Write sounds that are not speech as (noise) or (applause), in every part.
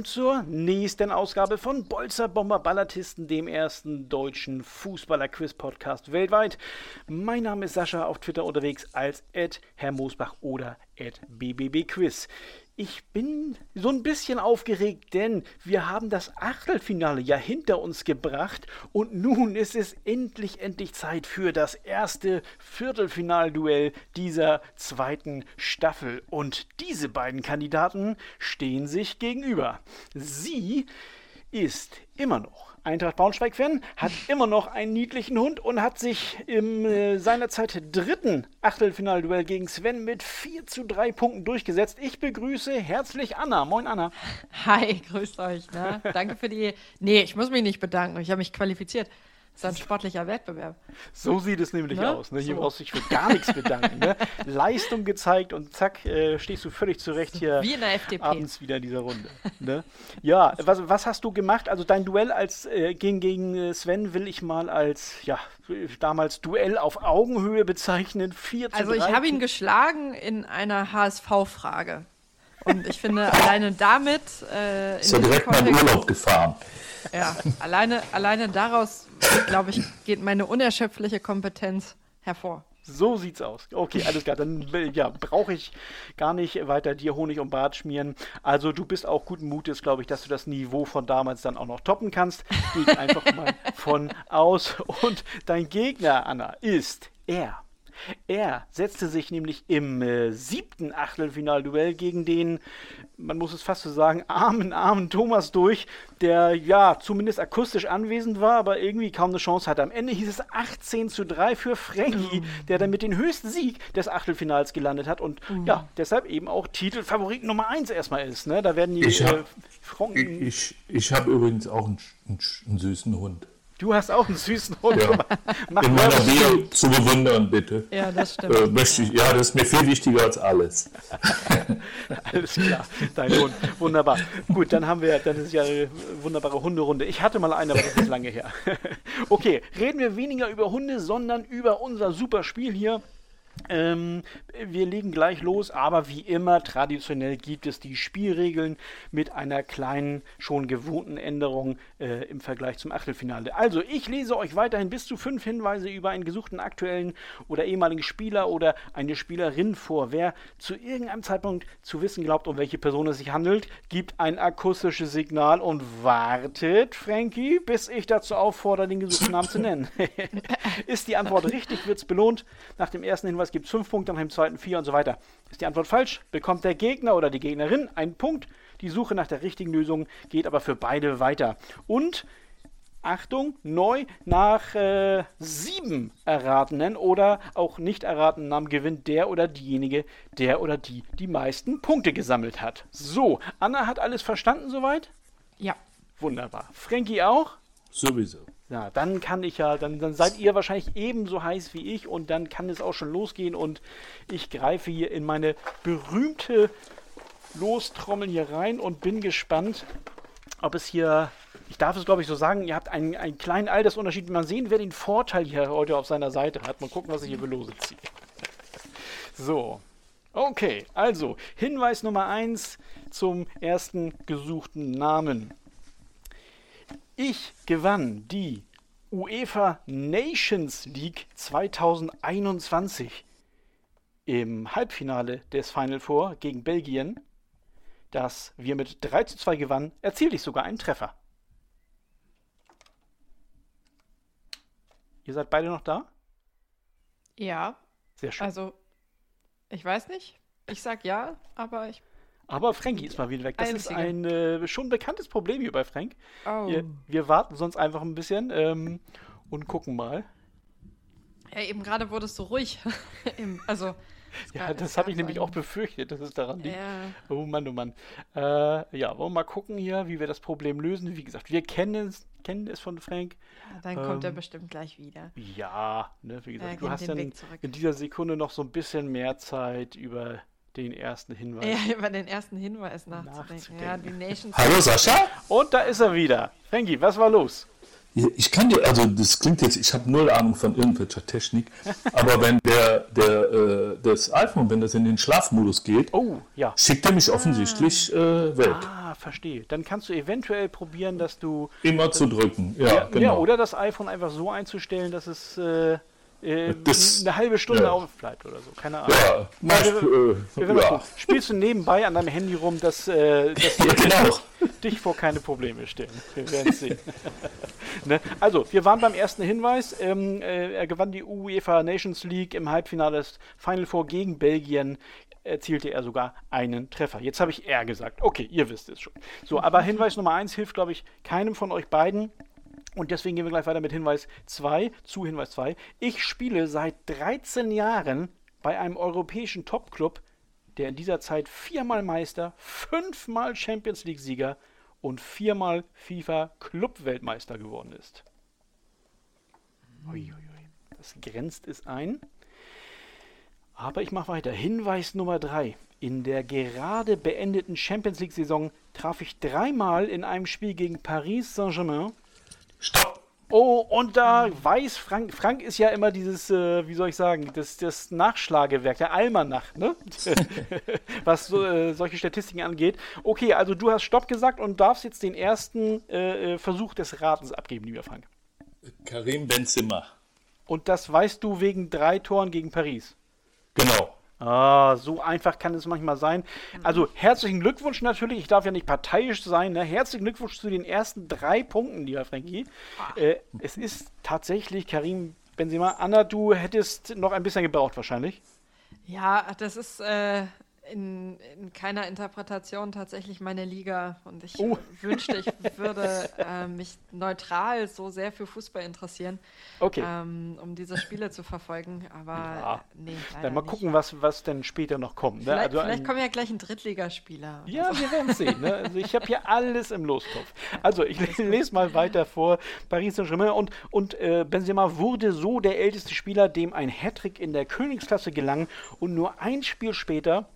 willkommen zur nächsten Ausgabe von Bolzer Bomber Ballatisten, dem ersten deutschen Fußballer-Quiz-Podcast weltweit. Mein Name ist Sascha, auf Twitter unterwegs als Herr Moosbach oder BBBQuiz. Ich bin so ein bisschen aufgeregt, denn wir haben das Achtelfinale ja hinter uns gebracht und nun ist es endlich, endlich Zeit für das erste Viertelfinalduell dieser zweiten Staffel. Und diese beiden Kandidaten stehen sich gegenüber. Sie ist immer noch Eintracht Braunschweig-Fan, hat (laughs) immer noch einen niedlichen Hund und hat sich im äh, seinerzeit dritten Achtelfinalduell gegen Sven mit 4 zu 3 Punkten durchgesetzt. Ich begrüße herzlich Anna. Moin Anna. Hi, grüßt euch. Ne? (laughs) Danke für die. Nee, ich muss mich nicht bedanken. Ich habe mich qualifiziert. Das ist ein sportlicher Wettbewerb. So sieht es nämlich ne? aus. Ne? Hier so. brauchst du dich für gar nichts bedanken. Ne? Leistung gezeigt und zack, äh, stehst du völlig zurecht hier Wie in der FDP. abends wieder in dieser Runde. Ne? Ja, was, was hast du gemacht? Also dein Duell als äh, gegen, gegen äh, Sven will ich mal als, ja, damals Duell auf Augenhöhe bezeichnen. 4 zu Also ich habe ihn geschlagen in einer HSV-Frage. Und ich finde, alleine damit. Äh, ist ja direkt mal in Urlaub gefahren. Ja, alleine, alleine daraus, glaube ich, geht meine unerschöpfliche Kompetenz hervor. So sieht's aus. Okay, alles klar. Dann ja, brauche ich gar nicht weiter dir Honig und Bart schmieren. Also du bist auch guten Mutes, glaube ich, dass du das Niveau von damals dann auch noch toppen kannst. Gehe ich einfach mal von aus. Und dein Gegner, Anna, ist er. Er setzte sich nämlich im äh, siebten Achtelfinalduell gegen den, man muss es fast so sagen, armen, armen Thomas durch, der ja zumindest akustisch anwesend war, aber irgendwie kaum eine Chance hatte. Am Ende hieß es 18 zu 3 für Frankie, mhm. der dann mit den höchsten Sieg des Achtelfinals gelandet hat und mhm. ja, deshalb eben auch Titelfavorit Nummer 1 erstmal ist. Ne? Da werden die ich hab, äh, Ich, ich, ich habe übrigens auch einen, einen, einen süßen Hund. Du hast auch einen süßen Hund. Ja. Mach In meiner Nähe zu bewundern, bitte. Ja, das stimmt. Äh, möchte ich, ja, das ist mir viel wichtiger als alles. (laughs) alles klar, dein Hund. Wunderbar. Gut, dann haben wir, dann ist ja eine wunderbare Hunderunde. Ich hatte mal eine, aber das ist lange her. (laughs) okay, reden wir weniger über Hunde, sondern über unser super Spiel hier. Ähm, wir legen gleich los, aber wie immer, traditionell gibt es die Spielregeln mit einer kleinen, schon gewohnten Änderung äh, im Vergleich zum Achtelfinale. Also, ich lese euch weiterhin bis zu fünf Hinweise über einen gesuchten aktuellen oder ehemaligen Spieler oder eine Spielerin vor. Wer zu irgendeinem Zeitpunkt zu wissen glaubt, um welche Person es sich handelt, gibt ein akustisches Signal und wartet, Frankie, bis ich dazu auffordere, den gesuchten Namen zu nennen. (laughs) Ist die Antwort richtig, wird es belohnt. Nach dem ersten Hinweis es gibt fünf Punkte, nach dem zweiten vier und so weiter. Ist die Antwort falsch, bekommt der Gegner oder die Gegnerin einen Punkt. Die Suche nach der richtigen Lösung geht aber für beide weiter. Und Achtung, neu nach äh, sieben erratenen oder auch nicht erratenen Namen gewinnt der oder diejenige, der oder die die meisten Punkte gesammelt hat. So, Anna hat alles verstanden soweit? Ja. Wunderbar. Frankie auch? Sowieso. Ja, dann kann ich ja, dann, dann seid ihr wahrscheinlich ebenso heiß wie ich und dann kann es auch schon losgehen und ich greife hier in meine berühmte Lostrommel hier rein und bin gespannt, ob es hier, ich darf es glaube ich so sagen, ihr habt einen, einen kleinen Altersunterschied. Mal sehen, wer den Vorteil hier heute auf seiner Seite hat. Mal gucken, was ich hier für Lose ziehe. (laughs) So, okay, also Hinweis Nummer 1 zum ersten gesuchten Namen. Ich gewann die UEFA Nations League 2021 im Halbfinale des Final Four gegen Belgien, das wir mit 3 zu 2 gewannen, erzielte ich sogar einen Treffer. Ihr seid beide noch da? Ja. Sehr schön. Also, ich weiß nicht. Ich sag ja, aber ich aber Frankie ist mal wieder weg. Das Einzige. ist ein äh, schon bekanntes Problem hier bei Frank. Oh. Wir, wir warten sonst einfach ein bisschen ähm, und gucken mal. Ja, eben gerade wurde (laughs) es so ruhig. also. Ja, das habe ich nämlich auch befürchtet, dass es daran liegt. Ja. Oh Mann, oh Mann. Äh, ja, wollen wir mal gucken hier, wie wir das Problem lösen. Wie gesagt, wir kennen es, kennen es von Frank. Ja, dann ähm, kommt er ähm, bestimmt gleich wieder. Ja, ne, wie gesagt, du hast dann in dieser Sekunde noch so ein bisschen mehr Zeit über den ersten Hinweis. Ja, (laughs) über den ersten Hinweis nachzudenken. nachzudenken. Ja, die Nations Hallo Sascha? Und da ist er wieder. Frankie, was war los? Ich kann dir, also das klingt jetzt, ich habe null Ahnung von irgendwelcher Technik, (laughs) aber wenn der, der äh, das iPhone, wenn das in den Schlafmodus geht, Oh, ja. schickt er mich offensichtlich äh, weg. Ah, verstehe. Dann kannst du eventuell probieren, dass du. Immer zu drücken. Ja, Ja, ja, genau. oder das iPhone einfach so einzustellen, dass es äh, äh, Das- eine halbe Stunde ja. aufbleibt oder so. Keine Ahnung. ja, mach, Wir äh, ja. Spielst du nebenbei an deinem Handy rum, dass, äh, dass ja, genau. (laughs) dich vor keine Probleme stellen. Wir werden sehen. (laughs) ne? Also, wir waren beim ersten Hinweis. Ähm, äh, er gewann die UEFA Nations League im Halbfinale des Final Four gegen Belgien. Erzielte er sogar einen Treffer. Jetzt habe ich er gesagt. Okay, ihr wisst es schon. So, aber Hinweis Nummer eins hilft, glaube ich, keinem von euch beiden. Und deswegen gehen wir gleich weiter mit Hinweis 2 zu Hinweis 2. Ich spiele seit 13 Jahren bei einem europäischen Topclub, der in dieser Zeit viermal Meister, fünfmal Champions League-Sieger und viermal FIFA-Club-Weltmeister geworden ist. Uiuiui, das grenzt es ein. Aber ich mache weiter. Hinweis Nummer 3. In der gerade beendeten Champions League-Saison traf ich dreimal in einem Spiel gegen Paris Saint-Germain Stopp! Oh, und da weiß Frank, Frank ist ja immer dieses, äh, wie soll ich sagen, das, das Nachschlagewerk, der Almanach, ne? (laughs) Was so, äh, solche Statistiken angeht. Okay, also du hast Stopp gesagt und darfst jetzt den ersten äh, äh, Versuch des Ratens abgeben, lieber Frank. Karim Benzema. Und das weißt du wegen drei Toren gegen Paris. Genau. Ah, so einfach kann es manchmal sein. Also herzlichen Glückwunsch natürlich. Ich darf ja nicht parteiisch sein. Ne? Herzlichen Glückwunsch zu den ersten drei Punkten, lieber Frankie. Äh, es ist tatsächlich Karim Benzema. Anna, du hättest noch ein bisschen gebraucht wahrscheinlich. Ja, das ist äh, in, in keiner Interpretation tatsächlich meine Liga. Und ich Oh. (laughs) wünschte, ich würde äh, mich neutral so sehr für Fußball interessieren, Okay. ähm, um diese Spiele zu verfolgen. Aber Ja. nee, Dann mal nicht. gucken, was, was denn später noch kommt. Ne? Vielleicht, Also vielleicht ein- kommen ja gleich ein Drittligaspieler. Ja, so. wir werden sehen. Ne? Also ich habe hier alles im Lostopf. (laughs) Also ich les- lese mal weiter vor. Paris Saint-Germain und, und äh, Benzema wurde so der älteste Spieler, dem ein Hattrick in der Königsklasse gelang und nur ein Spiel später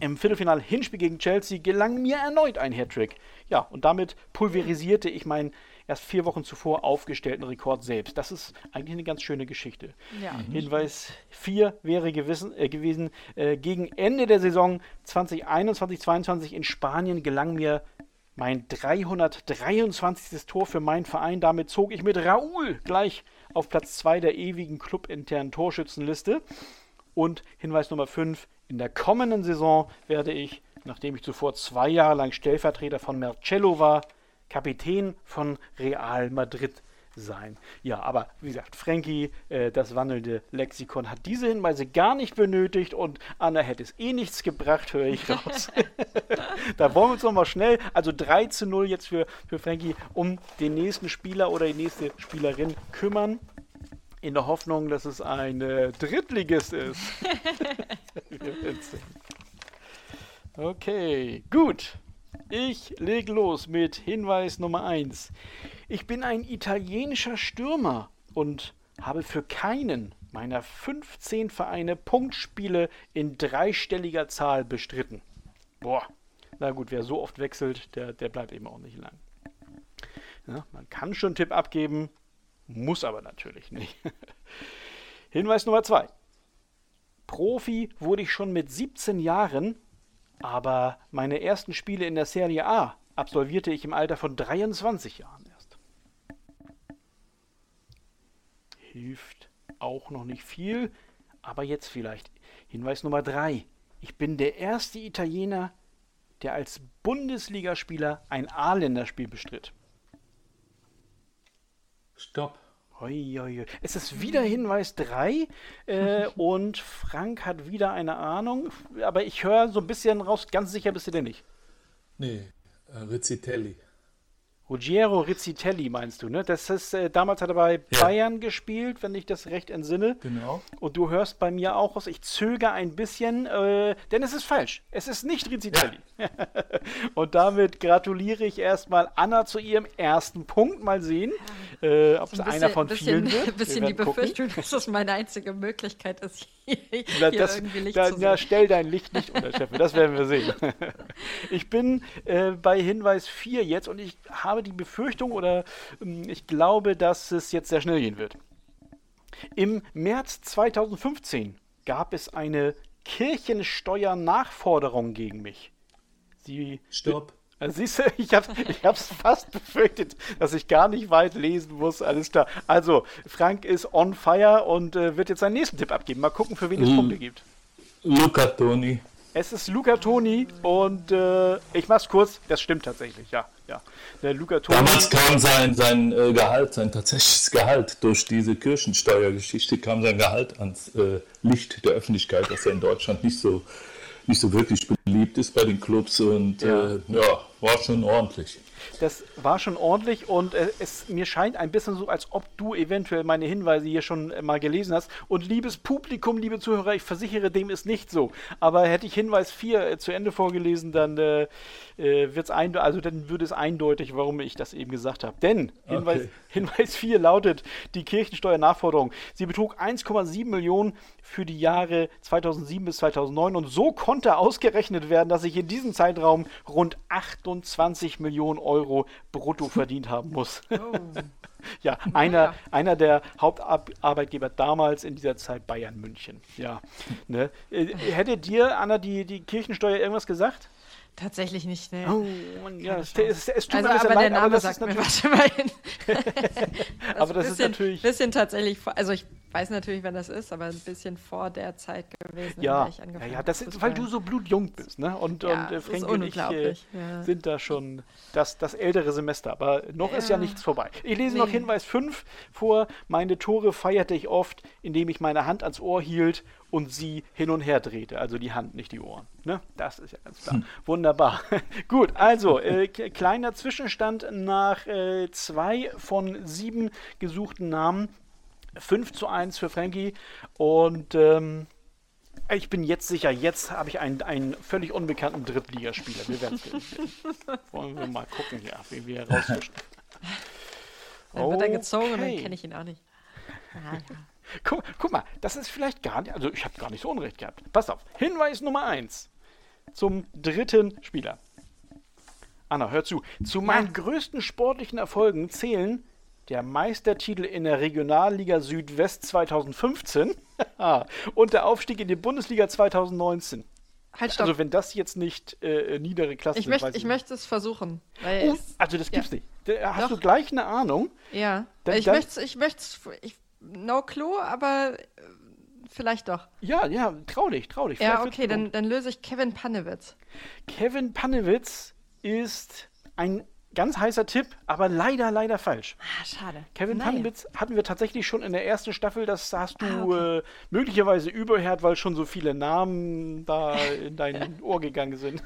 im Viertelfinal Hinspiel gegen Chelsea gelang mir erneut ein Hattrick. Ja, und damit pulverisierte ich meinen erst vier Wochen zuvor aufgestellten Rekord selbst. Das ist eigentlich eine ganz schöne Geschichte. Ja. Hinweis 4 wäre gewissen, äh, gewesen, äh, gegen Ende der Saison 2021-22 in Spanien gelang mir mein 323. Tor für meinen Verein. Damit zog ich mit Raúl gleich auf Platz 2 der ewigen clubinternen Torschützenliste. Und Hinweis Nummer 5, in der kommenden Saison werde ich, nachdem ich zuvor zwei Jahre lang Stellvertreter von Marcello war, Kapitän von Real Madrid sein. Ja, aber wie gesagt, Frankie, äh, das wandelnde Lexikon, hat diese Hinweise gar nicht benötigt und Anna hätte es eh nichts gebracht, höre ich raus. (laughs) (laughs) da wollen wir uns nochmal schnell, also 3 zu 0 jetzt für, für Frankie, um den nächsten Spieler oder die nächste Spielerin kümmern. In der Hoffnung, dass es ein Drittligist ist. (laughs) Okay, gut. Ich lege los mit Hinweis Nummer 1. Ich bin ein italienischer Stürmer und habe für keinen meiner 15 Vereine Punktspiele in dreistelliger Zahl bestritten. Boah, na gut, wer so oft wechselt, der, der bleibt eben auch nicht lang. Ja, man kann schon einen Tipp abgeben, muss aber natürlich nicht. (laughs) Hinweis Nummer 2. Profi wurde ich schon mit 17 Jahren, aber meine ersten Spiele in der Serie A absolvierte ich im Alter von 23 Jahren erst. Hilft auch noch nicht viel, aber jetzt vielleicht. Hinweis Nummer 3. Ich bin der erste Italiener, der als Bundesligaspieler ein A-Länderspiel bestritt. Stopp. Hoi. Es ist wieder Hinweis 3 äh, (laughs) und Frank hat wieder eine Ahnung, aber ich höre so ein bisschen raus, ganz sicher bist du denn nicht. Nee, äh, Rizzitelli. Ruggiero Rizzitelli meinst du, ne? Das ist, äh, damals hat er bei Ja. Bayern gespielt, wenn ich das recht entsinne. Genau. Und du hörst bei mir auch raus, ich zögere ein bisschen, äh, denn es ist falsch. Es ist nicht Rizzitelli. Und damit gratuliere ich erstmal Anna zu ihrem ersten Punkt. Mal sehen, äh, ob es Ein einer von bisschen, vielen (laughs) wird. Ein bisschen die werden gucken. Befürchtung, dass das meine einzige Möglichkeit ist, (laughs) hier, hier das, irgendwie Licht da, zu sehen. na, stell dein Licht nicht unter, Chef. Das werden wir sehen. (laughs) Ich bin äh, bei Hinweis 4 jetzt und ich habe die Befürchtung oder ähm, ich glaube, dass es jetzt sehr schnell gehen wird. Im März 2015 gab es eine Kirchensteuernachforderung gegen mich. Sie Stopp. also siehst du, ich habe ich hab's fast befürchtet, dass ich gar nicht weit lesen muss. Alles klar. Also, Frank ist on fire und äh, wird jetzt seinen nächsten Tipp abgeben. Mal gucken, für wen es Mhm. Punkte gibt. Luca Toni. Es ist Luca Toni und äh, ich mach's kurz, das stimmt tatsächlich, ja. ja. Der Luca Toni. Damals kam sein, sein äh, Gehalt, sein tatsächliches Gehalt durch diese Kirchensteuergeschichte kam sein Gehalt ans äh, Licht der Öffentlichkeit, dass er in Deutschland nicht so nicht so wirklich beliebt ist bei den Clubs und Ja. äh, ja war schon ordentlich. Das war schon ordentlich und äh, es mir scheint ein bisschen so, als ob du eventuell meine Hinweise hier schon äh, mal gelesen hast. Und liebes Publikum, liebe Zuhörer, ich versichere, dem ist nicht so. Aber hätte ich Hinweis 4 äh, zu Ende vorgelesen, dann äh, äh, wird's ein, also dann würde es eindeutig, warum ich das eben gesagt habe. Denn Hinweis, Okay. (laughs) Hinweis 4 lautet die Kirchensteuernachforderung. Sie betrug 1,7 Millionen für die Jahre 2007 bis 2009 und so konnte ausgerechnet werden, dass ich in diesem Zeitraum rund 28 Millionen Euro brutto verdient haben muss. (laughs) (laughs) ja, einer, ja. einer der Hauptarbeitgeber damals in dieser Zeit Bayern München. Ja, ne? Äh, Hätte dir, Anna, die, die Kirchensteuer irgendwas gesagt? Tatsächlich nicht, ne. Oh, ja, es, es, es tut also, mir ein aber der leid, aber Name das sagt ist mir natürlich was (laughs) immerhin. (laughs) Aber das ist bisschen, natürlich- bisschen tatsächlich, vor- also ich weiß natürlich, wann das ist, aber ein bisschen vor der Zeit gewesen, in Ja, ich ja, angefangen ja, habe das ist, weil du so blutjung bist, ne? Und, Ja, und äh, ist Frankie und ich äh, ja. sind da schon das, das ältere Semester. Aber noch ist ja Ja. nichts vorbei. Ich lese noch Nee. Hinweis 5 vor. Meine Tore feierte ich oft, indem ich meine Hand ans Ohr hielt und sie hin und her drehte. Also die Hand, nicht die Ohren. Ne? Das ist ja ganz klar. Wunderbar. (laughs) Gut, also äh, kleiner Zwischenstand nach äh, zwei von sieben gesuchten Namen. 5 zu 1 für Frankie. Und ähm, ich bin jetzt sicher, jetzt habe ich einen, einen völlig unbekannten Drittligaspieler. Wir werden es (laughs) Wollen wir mal gucken, ja, wie wir rausfischen. Dann wird er gezogen und dann Okay. kenne ich ihn auch nicht. Ah, ja. Guck, guck mal, das ist vielleicht gar nicht, also ich habe gar nicht so Unrecht gehabt. Pass auf, Hinweis Nummer 1 zum dritten Spieler. Anna, hör zu. Zu meinen größten sportlichen Erfolgen zählen der Meistertitel in der Regionalliga Südwest 2015 (laughs) und der Aufstieg in die Bundesliga 2019. Halt, stopp. Also wenn das jetzt nicht äh, niedere Klasse ich, sind, möchte, ich nicht. möchte es versuchen. Oh, also das gibt's ja. nicht. Da Hast Doch. du gleich eine Ahnung? ja, Dann- ich möchte es, ich ich, no clue, aber äh, vielleicht doch. Ja, ja, trau dich, trau dich. Ja, Vielleicht wird's okay, dann, dann löse ich Kevin Pannewitz. Kevin Pannewitz ist ein ganz heißer Tipp, aber leider, leider falsch. Ah, schade. Kevin Naja. Pannewitz hatten wir tatsächlich schon in der ersten Staffel. Das hast du Ah, okay. äh, möglicherweise überhört, weil schon so viele Namen da in dein (laughs) Ohr gegangen sind.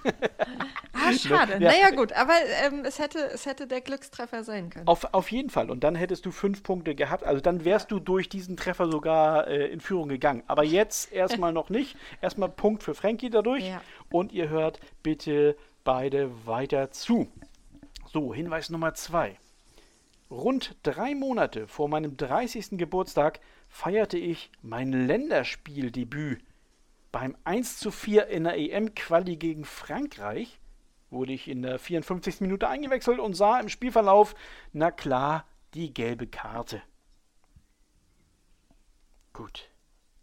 Ah, schade. (laughs) Ja. Naja, gut, aber ähm, es, hätte, es hätte der Glückstreffer sein können. auf, auf jeden Fall. Und dann hättest du fünf Punkte gehabt. Also dann wärst du durch diesen Treffer sogar äh, in Führung gegangen. Aber jetzt erstmal noch nicht. Erstmal Punkt für Frankie dadurch. Ja. Und ihr hört bitte beide weiter zu. So, Hinweis Nummer zwei. Rund drei Monate vor meinem 30. Geburtstag feierte ich mein Länderspieldebüt. Beim 1 zu 4 in der EM-Quali gegen Frankreich wurde ich in der 54. Minute eingewechselt und sah im Spielverlauf, na klar, die gelbe Karte. Gut,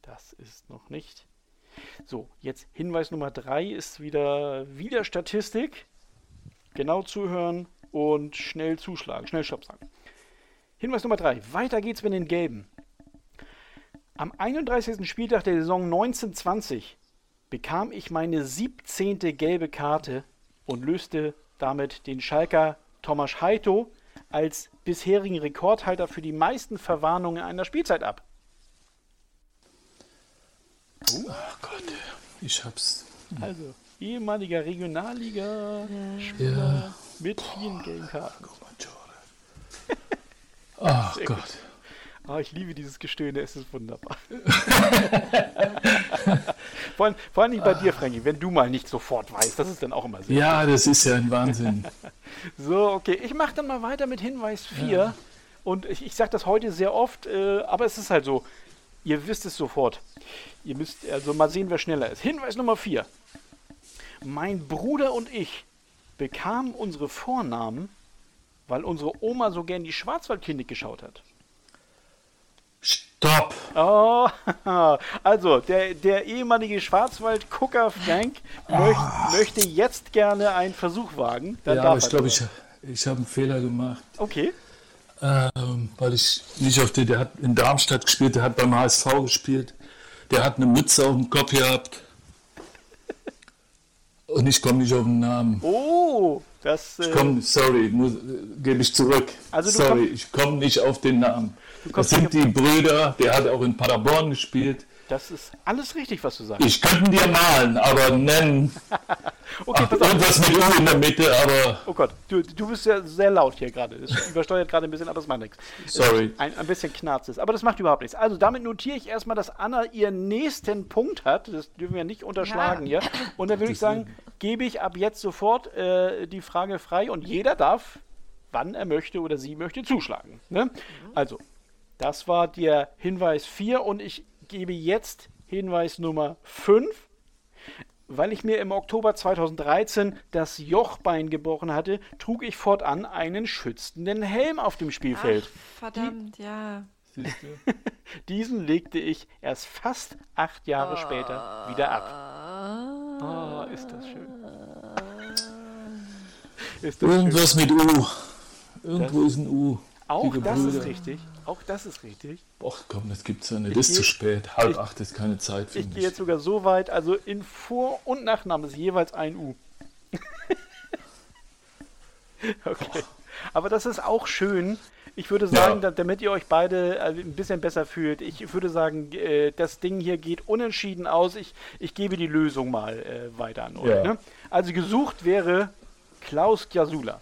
das ist noch nicht. So, jetzt Hinweis Nummer 3 ist wieder, wieder Statistik. Genau zuhören und schnell zuschlagen, schnell Stopp sagen. Hinweis Nummer 3. Weiter geht's mit den Gelben. Am 31. Spieltag der Saison 1920 bekam ich meine 17. gelbe Karte und löste damit den Schalker Thomas Heito als bisherigen Rekordhalter für die meisten Verwarnungen einer Spielzeit ab. Oh Gott, ich hab's. Also, ehemaliger Regionalliga Ja. mit vielen gelben Karten. (laughs) Ach Gott. Ah, ich liebe dieses Gestöhne, es ist wunderbar. (laughs) vor, allem, vor allem bei dir, Frankie, wenn du mal nicht sofort weißt, das ist dann auch immer sehr Ja, das ist ja ein Wahnsinn. (laughs) so, okay, ich mache dann mal weiter mit Hinweis 4. Ja. Und ich, ich sage das heute sehr oft, äh, aber es ist halt so, ihr wisst es sofort. Ihr müsst also mal sehen, wer schneller ist. Hinweis Nummer 4. Mein Bruder und ich bekamen unsere Vornamen, weil unsere Oma so gern die Schwarzwaldklinik geschaut hat. Stopp! Oh, (laughs) also der, der ehemalige Schwarzwaldgucker Frank oh. möcht, möchte jetzt gerne einen Versuch wagen. Dann ja, aber ich glaube, ich, ich habe einen Fehler gemacht. Okay. Ähm, weil ich nicht auf den, der hat in Darmstadt gespielt, der hat beim HSV gespielt, der hat eine Mütze auf dem Kopf gehabt. Und ich komme nicht auf den Namen. Oh, das. Äh, ich komm, sorry, muss, gebe ich zurück. Also sorry, komm, ich komme nicht auf den Namen. Das sind die Brüder, der hat auch in Paderborn gespielt. Das ist alles richtig, was du sagst. Ich könnte dir malen, aber nennen. (laughs) okay, Ach, irgendwas mit U in der Mitte, aber. Oh Gott, du, du bist ja sehr laut hier gerade. Es übersteuert gerade ein bisschen, aber das macht nichts. Sorry. Ein, ein bisschen knarzt es, aber das macht überhaupt nichts. Also damit notiere ich erstmal, dass Anna ihren nächsten Punkt hat. Das dürfen wir nicht unterschlagen ja. hier. Und dann würde ich sagen, gebe ich ab jetzt sofort äh, die Frage frei und jeder darf, wann er möchte oder sie möchte, zuschlagen. Ne? Also, das war der Hinweis 4 und ich gebe jetzt Hinweis Nummer 5. Weil ich mir im Oktober 2013 das Jochbein gebrochen hatte, trug ich fortan einen schützenden Helm auf dem Spielfeld. Ach, verdammt, Die, ja. (laughs) Diesen legte ich erst fast acht Jahre oh. später wieder ab. Oh, ist das schön. Ist das Irgendwas schön. mit U. Irgendwo das, ist ein U. Auch das ist richtig. Auch das ist richtig. Ach komm, das gibt's ja nicht. Das ist zu spät. Halb ich, acht ist keine Zeit für Ich gehe jetzt sogar so weit, also in Vor- und Nachname ist jeweils ein U. (laughs) okay. Aber das ist auch schön. Ich würde sagen, ja. damit ihr euch beide äh, ein bisschen besser fühlt, ich würde sagen, äh, das Ding hier geht unentschieden aus. Ich, ich gebe die Lösung mal äh, weiter an euch. Ja. Ne? Also gesucht wäre Klaus Jasula.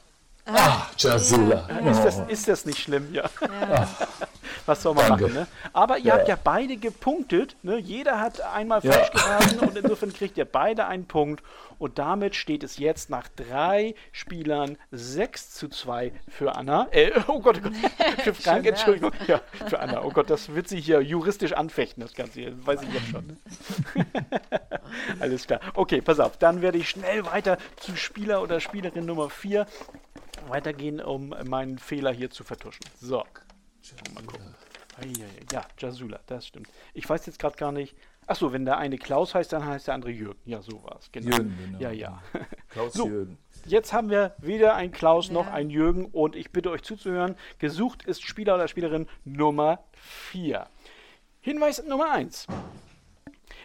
Ah, Jasula. Ja. Ist, das, ist das nicht schlimm? Ja. ja. (laughs) Was soll man Danke. machen? Ne? Aber ihr ja. habt ja beide gepunktet. Ne? Jeder hat einmal falsch geraten und insofern kriegt ihr beide einen Punkt. Und damit steht es jetzt nach drei Spielern 6 zu 2 für Anna. Äh, oh Gott, oh Gott. (laughs) für Frank, Entschuldigung. Ja, für Anna. Oh Gott, das wird sich hier juristisch anfechten, das Ganze hier. Weiß ich jetzt schon. Ne? (laughs) Alles klar. Okay, pass auf. Dann werde ich schnell weiter zu Spieler oder Spielerin Nummer 4 weitergehen, um meinen Fehler hier zu vertuschen. So. Mal gucken. Ja, Jasula, das stimmt. Ich weiß jetzt gerade gar nicht. Achso, wenn der eine Klaus heißt, dann heißt der andere Jürgen. Ja, so war es. Genau. Jürgen, genau. Ja, ja. (laughs) Klaus so, Jürgen. Jetzt haben wir weder ein Klaus ja. noch ein Jürgen und ich bitte euch zuzuhören. Gesucht ist Spieler oder Spielerin Nummer 4. Hinweis Nummer 1.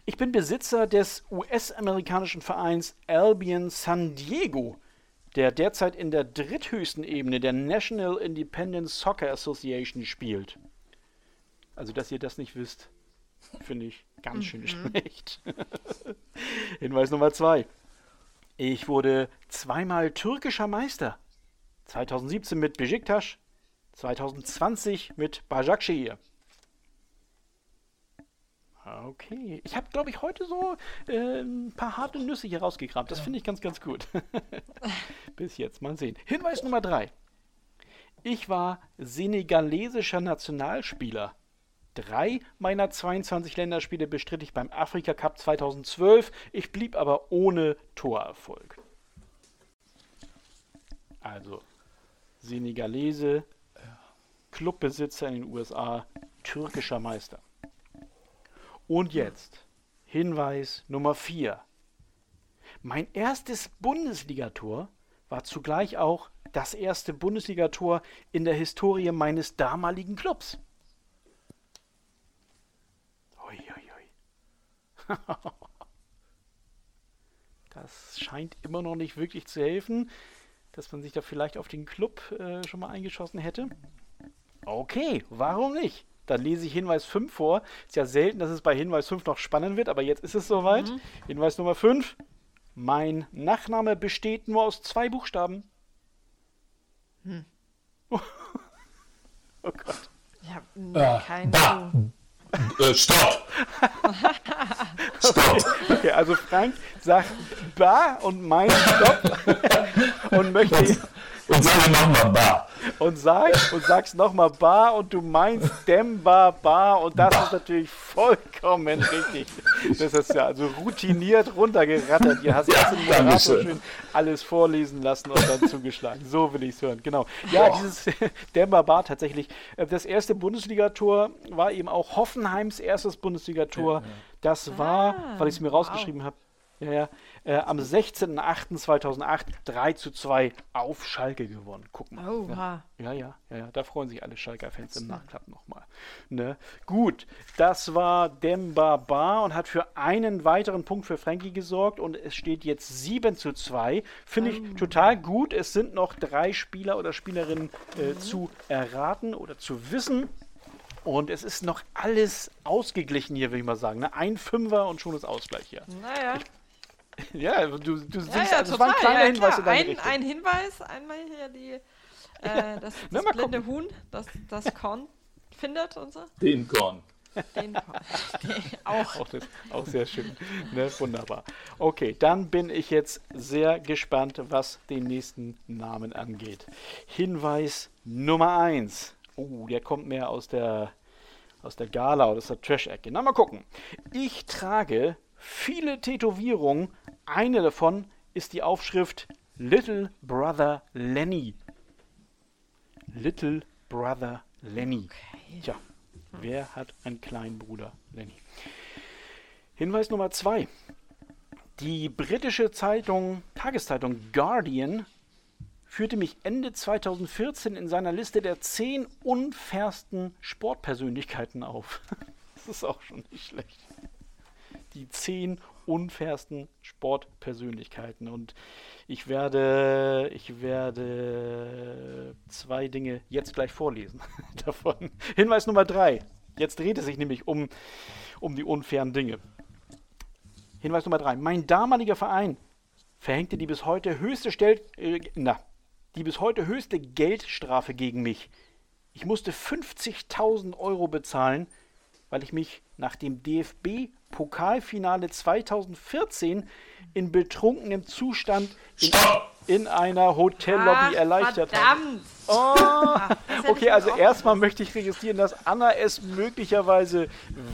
Ich bin Besitzer des US-amerikanischen Vereins Albion San Diego der derzeit in der dritthöchsten Ebene der National Independent Soccer Association spielt. Also, dass ihr das nicht wisst, finde ich ganz schön mhm. schlecht. (laughs) Hinweis Nummer zwei. Ich wurde zweimal türkischer Meister. 2017 mit Besiktas, 2020 mit Başakşehir. Okay. Ich habe, glaube ich, heute so äh, ein paar harte Nüsse hier rausgekramt. Das finde ich ganz, ganz gut. (laughs) Bis jetzt. Mal sehen. Hinweis Nummer drei. Ich war senegalesischer Nationalspieler. Drei meiner 22 Länderspiele bestritt ich beim Afrika Cup 2012. Ich blieb aber ohne Torerfolg. Also, Senegalese, Clubbesitzer in den USA, türkischer Meister. Und jetzt Hinweis Nummer 4. Mein erstes Bundesligator war zugleich auch das erste Bundesligator in der Historie meines damaligen Clubs. Ui, ui, ui. Das scheint immer noch nicht wirklich zu helfen, dass man sich da vielleicht auf den Club äh, schon mal eingeschossen hätte. Okay, warum nicht? Dann lese ich Hinweis 5 vor. Ist ja selten, dass es bei Hinweis 5 noch spannend wird, aber jetzt ist es soweit. Mhm. Hinweis Nummer 5. Mein Nachname besteht nur aus zwei Buchstaben. Hm. (laughs) Oh, Gott. Ich hab Ah, keinen bah. Äh, stopp! stopp! (laughs) Okay, also Frank sagt Ba und meint Stopp (laughs) und möchte Und sage nochmal Bar. Und sagt und sagst nochmal Bar und du meinst Demba Bar und das ist natürlich vollkommen richtig. Das ist ja also routiniert runtergerattert. Hier hast du Ja, Moderator schön alles vorlesen lassen und dann zugeschlagen. So will ich es hören. Genau. Ja, Boah. dieses (laughs) Demba Bar tatsächlich. äh, Das erste Bundesligator war eben auch Hoffenheims erstes Bundesligator. Das war, Ah, weil ich es mir wow. rausgeschrieben habe, ja, ja. Äh, am 16.08.2008 3 zu 2 auf Schalke gewonnen. Guck mal. Oh, ja. Ja, ja, ja, ja, da freuen sich alle Schalker-Fans im Nachklapp nochmal. Ne? Gut, das war Demba Bar und hat für einen weiteren Punkt für Frankie gesorgt und es steht jetzt 7 zu 2. Finde ich total gut. Es sind noch drei Spieler oder Spielerinnen äh, zu erraten oder zu wissen. Und es ist noch alles ausgeglichen hier, würde ich mal sagen. Ne? Ein Fünfer und schon ist Ausgleich hier. Naja. Ja, du, du siehst, Ja, ja, also es war ein kleiner ja, Hinweis in deine ein, Richtung. ein Hinweis, einmal hier die, äh, das, Na, das mal blinde Huhn, das das Korn findet und so. Den Korn. Den Korn. (laughs) auch. Auch, das, auch sehr schön. Ne? Wunderbar. Okay, dann bin ich jetzt sehr gespannt, was den nächsten Namen angeht. Hinweis Nummer 1. Oh, der kommt mehr aus der, aus der Gala oder aus der Trash-Ecke. Na, mal gucken. Ich trage viele Tätowierungen. Eine davon ist die Aufschrift Little Brother Lenny. Little Brother Lenny. Tja, wer hat einen kleinen Bruder Lenny? Hinweis Nummer zwei. Die britische Zeitung, Tageszeitung Guardian führte mich Ende 2014 in seiner Liste der zehn unfairsten Sportpersönlichkeiten auf. (laughs) Das ist auch schon nicht schlecht. Die zehn unfairsten Sportpersönlichkeiten. Und ich werde, ich werde zwei Dinge jetzt gleich vorlesen (laughs) davon. Hinweis Nummer drei. Jetzt dreht es sich nämlich um, um die unfairen Dinge. Hinweis Nummer drei. Mein damaliger Verein verhängte die bis heute höchste Stel äh, na, die bis heute höchste Geldstrafe gegen mich. Ich musste 50.000 Euro bezahlen, weil ich mich nach dem DFB-Pokalfinale 2014 in betrunkenem Zustand in, in einer Hotellobby Ach, erleichtert habe. verdammt. Oh, hätte okay, also erstmal möchte ich registrieren, dass Anna es möglicherweise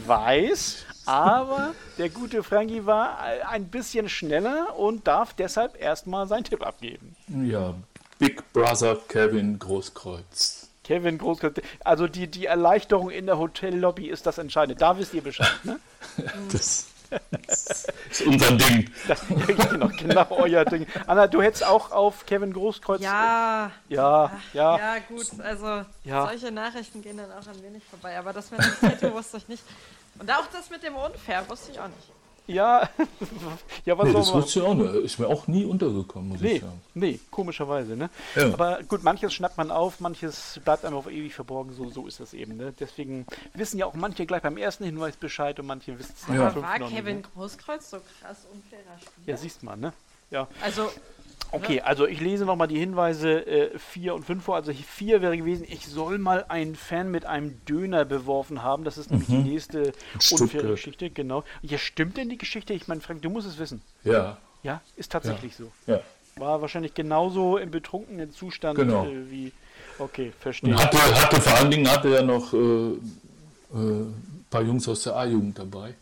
weiß, aber der gute Frankie war ein bisschen schneller und darf deshalb erstmal seinen Tipp abgeben. Ja, Big Brother Kevin Großkreuz. Kevin Großkreuz, also die, die Erleichterung in der Hotellobby ist das Entscheidende. Da wisst ihr Bescheid, ne? (laughs) Das ist unser Ding. Das ist genau, genau euer Ding. Anna, du hättest auch auf Kevin Großkreuz. Ja, ja, ja. ja, gut. Also, Ja. solche Nachrichten gehen dann auch an wenig vorbei. Aber das mit dem Tattoo wusste ich nicht. Und auch das mit dem Unfair wusste ich auch nicht. Ja, (laughs) ja, was Nee, soll das man wusste ich auch nicht. Ist mir auch nie untergekommen, muss Nee, ich sagen. nee, komischerweise, ne? Ja. Aber gut, manches schnappt man auf, manches bleibt einem auf ewig verborgen, so, so ist das eben, ne? Deswegen wissen ja auch manche gleich beim ersten Hinweis Bescheid und manche wissen es Ja. Aber war nicht, Kevin ne? Großkreuz so krass unfairer Spieler? Ja, siehst mal, ne? Ja. Also, Okay, also ich lese nochmal die Hinweise 4 und 5 vor. Also 4 wäre gewesen, ich soll mal einen Fan mit einem Döner beworfen haben. Das ist nämlich die nächste unfaire Stuttgart. Geschichte, genau. Ja, stimmt denn die Geschichte? Ich meine, Frank, du musst es wissen. Ja, Ja, ist tatsächlich so. ja. War wahrscheinlich genauso im betrunkenen Zustand Genau. äh, wie. Okay, verstehe. Und hatte, hatte vor allen Dingen hatte er noch äh, äh, ein paar Jungs aus der A-Jugend dabei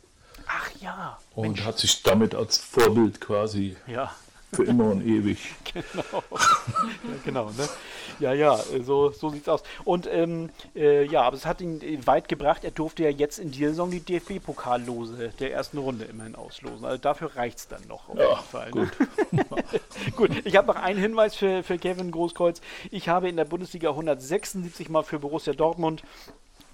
Ach ja. und Mensch, hat sich damit als Vorbild quasi ja, für immer und ewig. (laughs) genau. ja, genau, ne? Ja, ja, so, so sieht's aus. Und ähm, äh, ja, aber es hat ihn äh, weit gebracht. Er durfte ja jetzt in dieser Saison die DFB-Pokallose der ersten Runde immerhin auslosen. Also dafür reicht's dann noch auf Ja, jeden Fall. gut. Ne? (laughs) gut, ich habe noch einen Hinweis für, für Kevin Großkreuz. Ich habe in der Bundesliga 176 Mal für Borussia Dortmund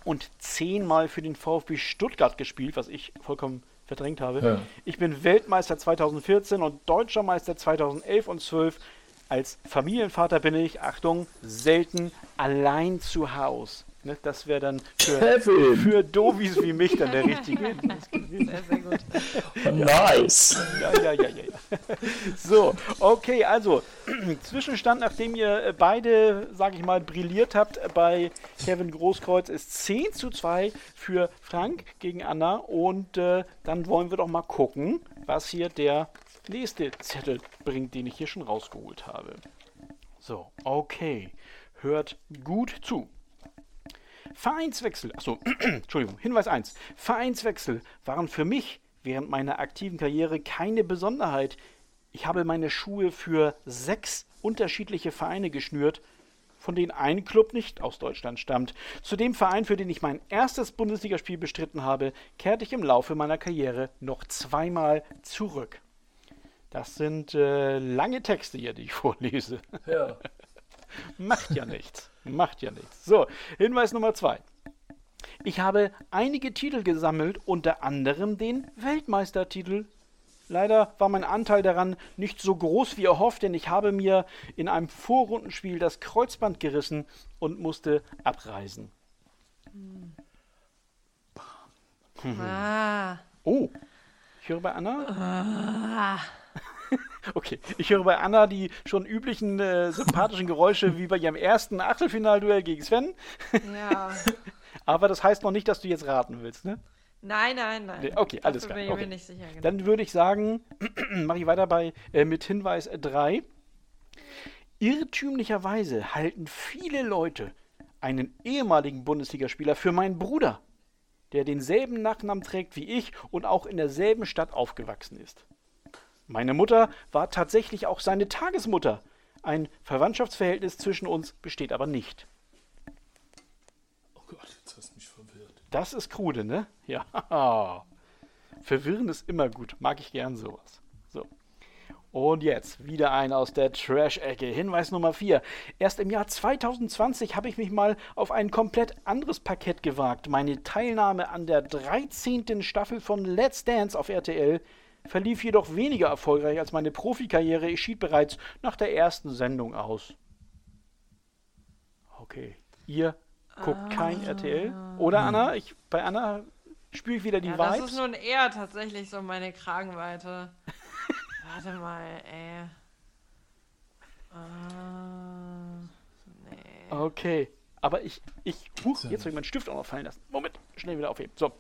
und 10 Mal für den VfB Stuttgart gespielt, was ich vollkommen verdrängt habe. Ja. Ich bin Weltmeister 2014 und Deutscher Meister 2011 und 12. Als Familienvater bin ich, Achtung, selten allein zu Hause. Ne, das wäre dann für, für Dovis wie mich dann der richtige (laughs) Hinweis gewesen. Sehr, sehr gut. Nice. Ja, ja, ja, ja, ja. So, okay, also (clears throat) Zwischenstand, nachdem ihr beide, sage ich mal, brilliert habt bei Kevin Großkreuz, ist 10 zu 2 für Frank gegen Anna. Und äh, dann wollen wir doch mal gucken, was hier der nächste Zettel bringt, den ich hier schon rausgeholt habe. So, okay. Hört gut zu. Vereinswechsel, achso, (clears throat) Entschuldigung, Hinweis 1. Vereinswechsel waren für mich während meiner aktiven Karriere keine Besonderheit. Ich habe meine Schuhe für sechs unterschiedliche Vereine geschnürt, von denen ein Club nicht aus Deutschland stammt. Zu dem Verein, für den ich mein erstes Bundesligaspiel bestritten habe, kehrte ich im Laufe meiner Karriere noch zweimal zurück. Das sind äh, lange Texte hier, die ich (laughs) vorlese. Ja. (laughs) Macht ja nichts. Macht ja nichts. So, Hinweis Nummer zwei. Ich habe einige Titel gesammelt, unter anderem den Weltmeistertitel. Leider war mein Anteil daran nicht so groß wie erhofft, denn ich habe mir in einem Vorrundenspiel das Kreuzband gerissen und musste abreisen. Ah. Oh, ich höre bei Anna. Ah. Okay, ich höre bei Anna die schon üblichen äh, sympathischen Geräusche wie bei ihrem ersten Achtelfinalduell gegen Sven. Ja. (laughs) Aber das heißt noch nicht, dass du jetzt raten willst, ne? Nein, nein, nein. Okay, alles klar. bin ich Okay. mir nicht sicher. Genau. Dann würde ich sagen, (clears throat) mache ich weiter bei äh, mit Hinweis 3. Irrtümlicherweise halten viele Leute einen ehemaligen Bundesligaspieler für meinen Bruder, der denselben Nachnamen trägt wie ich und auch in derselben Stadt aufgewachsen ist. Meine Mutter war tatsächlich auch seine Tagesmutter. Ein Verwandtschaftsverhältnis zwischen uns besteht aber nicht. Oh Gott, jetzt hast du mich verwirrt. Das ist krude, ne? (laughs) Ja. Verwirren ist immer gut. Mag ich gern sowas. So. Und jetzt wieder ein aus der Trash-Ecke. Hinweis Nummer 4. Erst im Jahr 2020 habe ich mich mal auf ein komplett anderes Parkett gewagt. Meine Teilnahme an der 13. Staffel von Let's Dance auf RTL verlief jedoch weniger erfolgreich als meine Profikarriere. Ich schied bereits nach der ersten Sendung aus. Okay. Ihr guckt kein RTL? Oder Anna? Ich, bei Anna spüre ich wieder die ja, das Vibes. ist nun eher tatsächlich so meine Kragenweite. (laughs) Warte mal, ey. Ah, nee. Okay. Aber ich, ich, huch, jetzt habe ich meinen Stift auch noch fallen lassen. Moment, schnell wieder aufheben. So.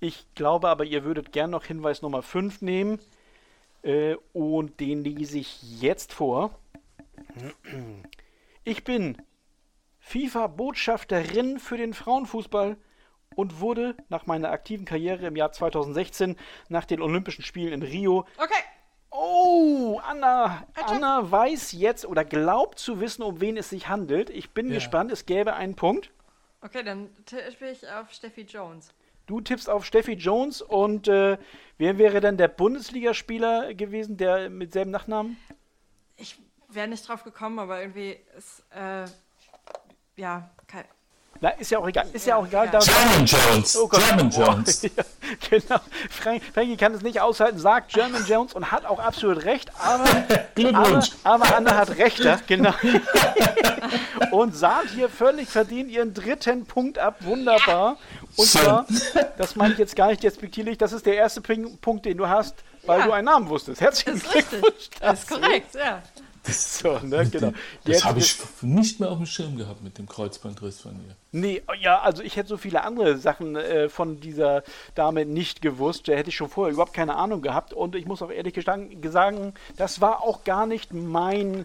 Ich glaube aber, ihr würdet gern noch Hinweis Nummer 5 nehmen. Äh, und den lese ich jetzt vor. Ich bin FIFA-Botschafterin für den Frauenfußball und wurde nach meiner aktiven Karriere im Jahr 2016 nach den Olympischen Spielen in Rio Okay, Oh, Anna, Anna weiß jetzt oder glaubt zu wissen, um wen es sich handelt. Ich bin Ja. gespannt, es gäbe einen Punkt. okay, dann tippe ich auf Steffi Jones. Du tippst auf Steffi Jones und äh, wer wäre denn der Bundesligaspieler gewesen, der mit selben Nachnamen? Ich wäre nicht drauf gekommen, aber irgendwie ist, äh, ja, kein, Na, ist ja auch egal. Ist ja, Ja, auch egal. ja. German Jones. Oh Gott. German Oh, Jones. (laughs) ja, genau. Frank, Frankie kann es nicht aushalten, sagt German Jones und hat auch absolut recht, aber, (laughs) aber, aber Anna hat recht, ja, genau. (laughs) und sahnt hier völlig verdient ihren dritten Punkt ab. Wunderbar. Und So. zwar, das meine ich jetzt gar nicht despektierlich, das ist der erste Ping- Punkt, den du hast, weil Ja. du einen Namen wusstest. Herzlichen ist richtig. Glückwunsch. Das ist korrekt, ja. So, ne, genau. Das habe ich nicht mehr auf dem Schirm gehabt mit dem Kreuzbandriss von ihr. Nee, ja, also ich hätte so viele andere Sachen äh, von dieser Dame nicht gewusst. Da hätte ich schon vorher überhaupt keine Ahnung gehabt. Und ich muss auch ehrlich sagen, das war auch gar nicht mein,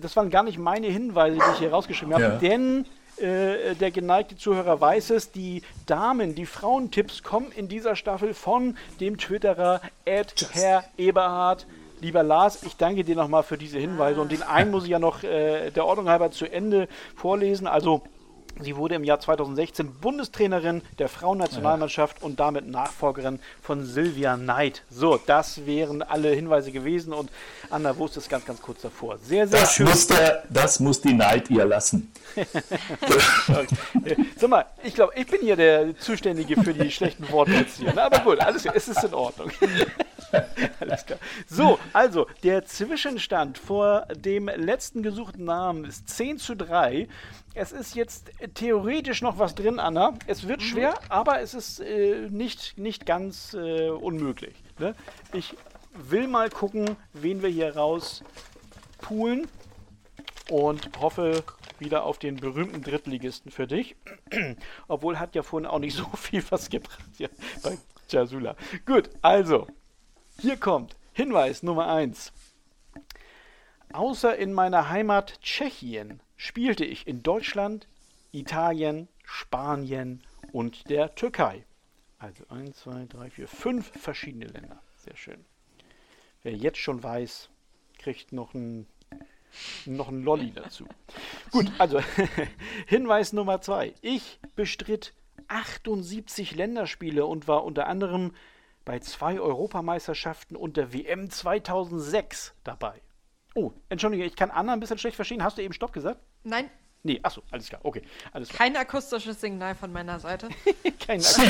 das waren gar nicht meine Hinweise, die ich hier rausgeschrieben habe. Ja. Denn äh, der geneigte Zuhörer weiß es, die Damen, die Frauentipps kommen in dieser Staffel von dem Twitterer Ed Herr Eberhard. Lieber Lars, ich danke dir nochmal für diese Hinweise und den einen (laughs) muss ich ja noch äh, der Ordnung halber zu Ende vorlesen. Also Sie wurde im Jahr 2016 Bundestrainerin der Frauennationalmannschaft und damit Nachfolgerin von Sylvia Neid. So, das wären alle Hinweise gewesen und Anna wusste es ganz, ganz kurz davor. Sehr, sehr Das schön. muss, der, das muss die Neid ihr lassen. (laughs) Äh, Sag mal, ich glaube, ich bin hier der Zuständige für die schlechten Wortwitze hier. ne? Aber gut, alles, es ist in Ordnung. (laughs) (laughs) Alles klar. So, also der Zwischenstand vor dem letzten gesuchten Namen ist 10 zu 3. Es ist jetzt theoretisch noch was drin, Anna. Es wird schwer, aber es ist äh, nicht, nicht ganz äh, unmöglich. Ne? Ich will mal gucken, wen wir hier raus poolen und hoffe wieder auf den berühmten Drittligisten für dich. (clears throat) Obwohl hat ja vorhin auch nicht so (laughs) viel was gebracht hier bei Jasula. Gut, also, hier kommt Hinweis Nummer 1. Außer in meiner Heimat Tschechien spielte ich in Deutschland, Italien, Spanien und der Türkei. Also 1, 2, 3, 4, 5 verschiedene Länder. Sehr schön. Wer jetzt schon weiß, kriegt noch ein noch ein Lolli dazu. (laughs) Gut, also (laughs) Hinweis Nummer zwei. Ich bestritt 78 Länderspiele und war unter anderem bei zwei Europameisterschaften und der WM 2006 dabei. Oh, entschuldige, ich kann Anna ein bisschen schlecht verstehen. Hast du eben Stopp gesagt? Nein, Nee, achso, alles klar, okay. Alles klar. kein akustisches Signal von meiner Seite. (laughs) Kein (laughs) so.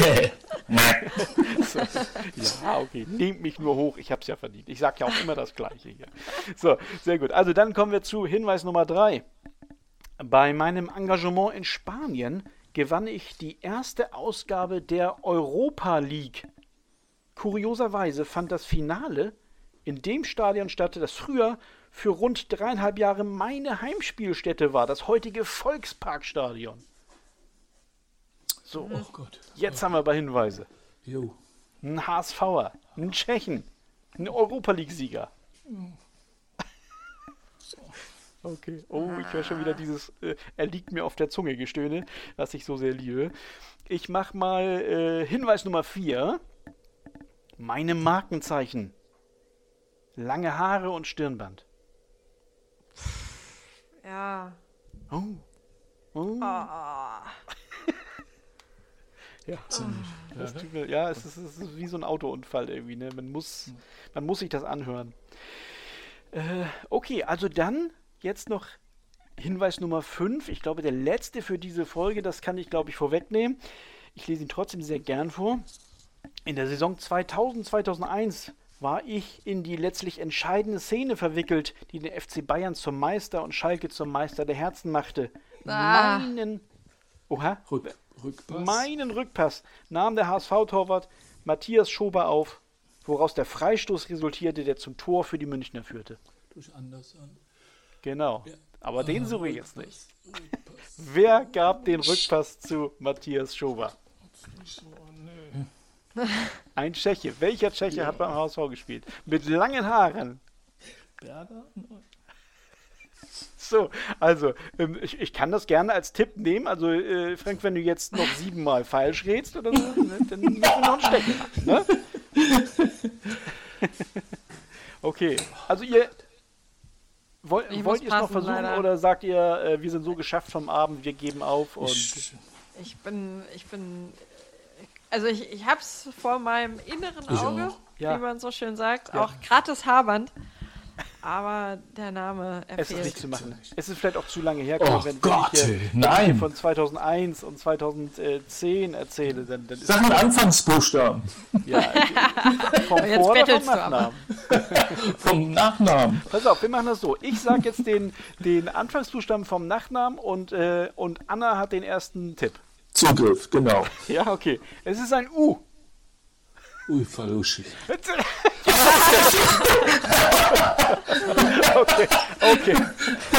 Ja, okay. Nehmt mich nur hoch, ich hab's ja verdient. Ich sag ja auch immer das Gleiche hier. So, sehr gut. Also dann kommen wir zu Hinweis Nummer drei. Bei meinem Engagement in Spanien gewann ich die erste Ausgabe der Europa League. Kurioserweise fand das Finale in dem Stadion statt, das früher für rund dreieinhalb Jahre meine Heimspielstätte war, das heutige Volksparkstadion. So, Oh jetzt haben wir aber Hinweise. Jo. Ein HSVer, ein Tschechen, ein Europa League-Sieger. Okay. Oh, ich höre schon wieder dieses äh, Er liegt mir auf der Zunge Gestöhne, was ich so sehr liebe. Ich mach mal äh, Hinweis Nummer 4. Meine Markenzeichen. Lange Haare und Stirnband. Ja. Oh. Oh. (laughs) Ah. Ja. Das tut mir, ja, es ist, es ist wie so ein Autounfall irgendwie. Ne? Man, muss, man muss sich das anhören. Äh, okay, also dann jetzt noch Hinweis Nummer 5. Ich glaube, der letzte für diese Folge, das kann ich, glaube ich, vorwegnehmen. Ich lese ihn trotzdem sehr gern vor. In der Saison 2000, 2001 war ich in die letztlich entscheidende Szene verwickelt, die den FC Bayern zum Meister und Schalke zum Meister der Herzen machte. Ah. Meinen. Oha. Rück, Rückpass. Meinen Rückpass nahm der HSV-Torwart Matthias Schober auf, woraus der Freistoß resultierte, der zum Tor für die Münchner führte. Durch Anderson. Genau. Ja. Aber den Ah, suche ich jetzt nicht. Rückpass. Wer gab den Rückpass zu Matthias Schober? Nicht so. Ein Tscheche. Welcher Tscheche hat beim HSV gespielt? Mit langen Haaren. Berger? So, also, ähm, ich, ich kann das gerne als Tipp nehmen. Also, äh, Frank, wenn du jetzt noch siebenmal falsch redst oder so, ne, dann müssen wir noch ein Stecken ne? (laughs) Okay, also ihr. Wollt, Ich wollt ihr es noch versuchen leider. oder sagt ihr, äh, wir sind so geschafft vom Abend, wir geben auf und. Ich, Ich bin, ich bin, also ich, ich hab's vor meinem inneren Ich Auge. Ja. wie man so schön sagt, Ja. auch gratis Haarband. Aber der Name er Es ist nicht zu machen. Es ist vielleicht auch zu lange her, Oh wenn, wenn Gott, ich hier, ey, wenn ich nein. hier von 2001 und 2010 erzähle, dann, dann ist Sag mal Anfangsbuchstaben ja, (laughs) vom Jetzt Vor- oder vom. Nachnamen. (laughs) vom Nachnamen. Pass auf, wir machen das so. Ich sage jetzt den, den Anfangsbuchstaben vom Nachnamen und, äh, und Anna hat den ersten Tipp. Zugriff, genau. (laughs) Ja, okay. Es ist ein U. Ui, Falushi. (laughs) okay, okay.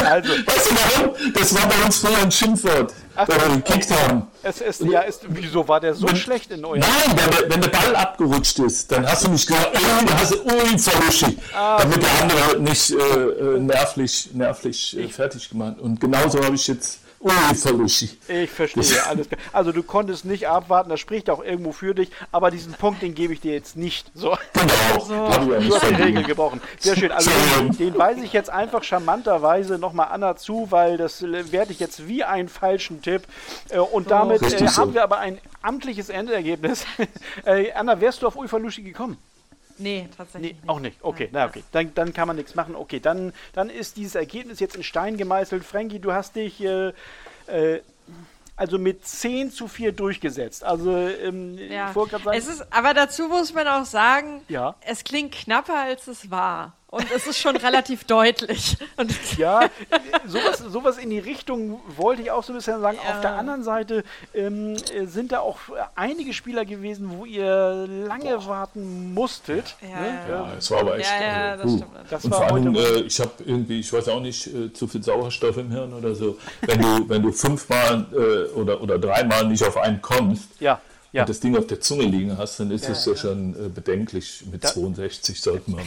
Also, Weißt du warum? Das war bei uns früher ein Schimpfwort, weil wir gekickt haben. es ist, ja, ist, wieso war der so schlecht in eurem? Nein, wenn der, wenn der Ball abgerutscht ist, dann hast du nicht gesagt, oh, du hast Ui, Falushi. Damit der andere nicht äh, äh, nervlich, nervlich äh, fertig gemacht. Und genauso habe ich jetzt Ui, Falushi. Ich verstehe, alles klar. Also du konntest nicht abwarten, das spricht auch irgendwo für dich, aber diesen Punkt, den gebe ich dir jetzt nicht. So, Genau, ja du hast die Regel gebrochen. Sehr schön. Also den, weise ich jetzt einfach charmanterweise nochmal Anna zu, weil das äh, werde ich jetzt wie einen falschen Tipp. Äh, Und damit äh, so. haben wir aber ein amtliches Endergebnis. (laughs) äh, Anna, wärst du auf Ulfalushi gekommen? Nee, tatsächlich Nee, nicht. auch nicht. Okay, na okay. Dann, dann kann man nichts machen. Okay, dann, dann ist dieses Ergebnis jetzt in Stein gemeißelt. Frankie, du hast dich äh, äh, also mit 10 zu 4 durchgesetzt. Also, ähm, Ja. ich sagen, Es ist, aber dazu muss man auch sagen, Ja. es klingt knapper, als es war. Und es ist schon relativ deutlich. Und Ja, sowas, sowas in die Richtung wollte ich auch so ein bisschen sagen. Ja. Auf der anderen Seite ähm, äh, sind da auch einige Spieler gewesen, wo ihr lange warten musstet. Ja, ne? ja. Ja, es war aber echt. ja, ja, also, das stimmt. Das Und war vor allem, äh, ich habe irgendwie, ich weiß auch nicht, äh, zu viel Sauerstoff im Hirn oder so. Wenn du, wenn du fünfmal äh, oder, oder dreimal nicht auf einen kommst ja, ja. und das Ding auf der Zunge liegen hast, dann ist es ja, schon äh, bedenklich. Mit 62 sollte man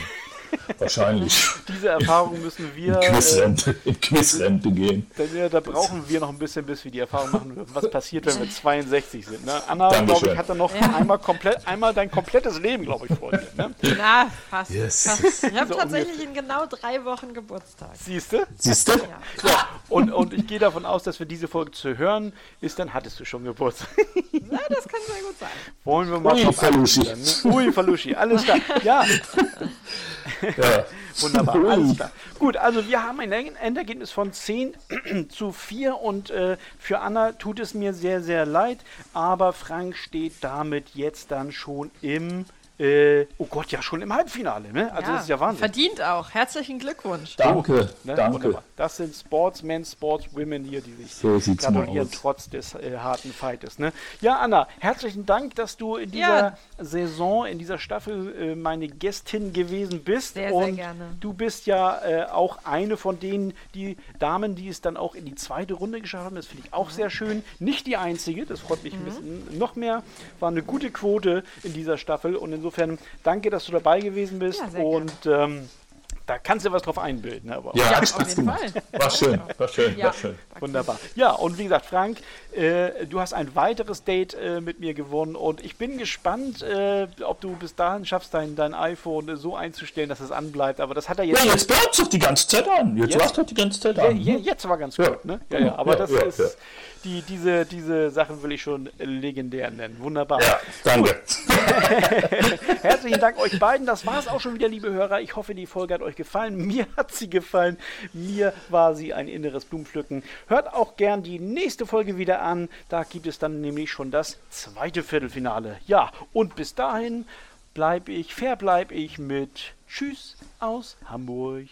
wahrscheinlich Diese Erfahrung müssen wir. in Äh, Quizrente, in Quizrente gehen. denn, äh, da brauchen wir noch ein bisschen, bis wir die Erfahrung machen, was passiert, wenn wir 62 sind. Ne? Anna, glaube ich, hat dann noch einmal komplett, einmal dein komplettes Leben, glaube ich, vor dir. Ne? Na, fast. Yes. fast. Ich habe So tatsächlich in genau drei Wochen Geburtstag. Siehst du? Siehst du? Ja. Ja, und, und ich gehe davon aus, dass wenn diese Folge zu hören ist, dann hattest du schon Geburtstag. ja, das kann sehr gut sein. Wollen wir mal Ui, dann, ne? Ui, Falushi, alles klar. Ja, (laughs) Ja. (laughs) wunderbar, alles klar. Gut, also wir haben ein Endergebnis von 10 (clears throat) zu 4 und äh, für Anna tut es mir sehr, sehr leid, aber Frank steht damit jetzt dann schon im, äh, oh Gott, ja, schon im Halbfinale, ne? Also das ist ja Wahnsinn. Verdient auch. Herzlichen Glückwunsch. Danke, Ne? danke. Wunderbar. Das sind Sportsmen, Sportswomen hier, die sich So gratulieren trotz des äh, harten Fightes. Ne? Ja, Anna, herzlichen Dank, dass du in dieser Ja. Saison, in dieser Staffel äh, meine Gästin gewesen bist. Sehr, sehr Und gerne. du bist ja äh, auch eine von denen, die Damen, die es dann auch in die zweite Runde geschafft haben. Das finde ich auch Mhm. sehr schön. Nicht die einzige, das freut mich ein bisschen noch mehr. War eine gute Quote in dieser Staffel und insofern danke, dass du dabei gewesen bist. Ja, und ähm, da kannst du was drauf einbilden. ne, Aber Ja, Ja, auf (laughs) jeden gemacht. Fall. War schön, war schön, Ja. war schön. Wunderbar. Ja, und wie gesagt, Frank, äh, du hast ein weiteres Date äh, mit mir gewonnen und ich bin gespannt, äh, ob du bis dahin schaffst, dein, dein iPhone so einzustellen, dass es anbleibt. Aber das hat er jetzt. Ja, jetzt bleibt's doch die ganze Zeit an. Jetzt, Jetzt? war's doch die ganze Zeit Ja, an. ja, jetzt war ganz Ja. gut, ne? Ja, ja, aber Ja, das ja, ist. ja. Die, diese, diese Sachen will ich schon legendär nennen. Wunderbar. Ja, danke. (laughs) Herzlichen Dank euch beiden. Das war es auch schon wieder, liebe Hörer. Ich hoffe, die Folge hat euch gefallen. Mir hat sie gefallen. Mir war sie ein inneres Blumenpflücken. Hört auch gern die nächste Folge wieder an. Da gibt es dann nämlich schon das zweite Viertelfinale. Ja, und bis dahin bleib ich, verbleib ich mit Tschüss aus Hamburg.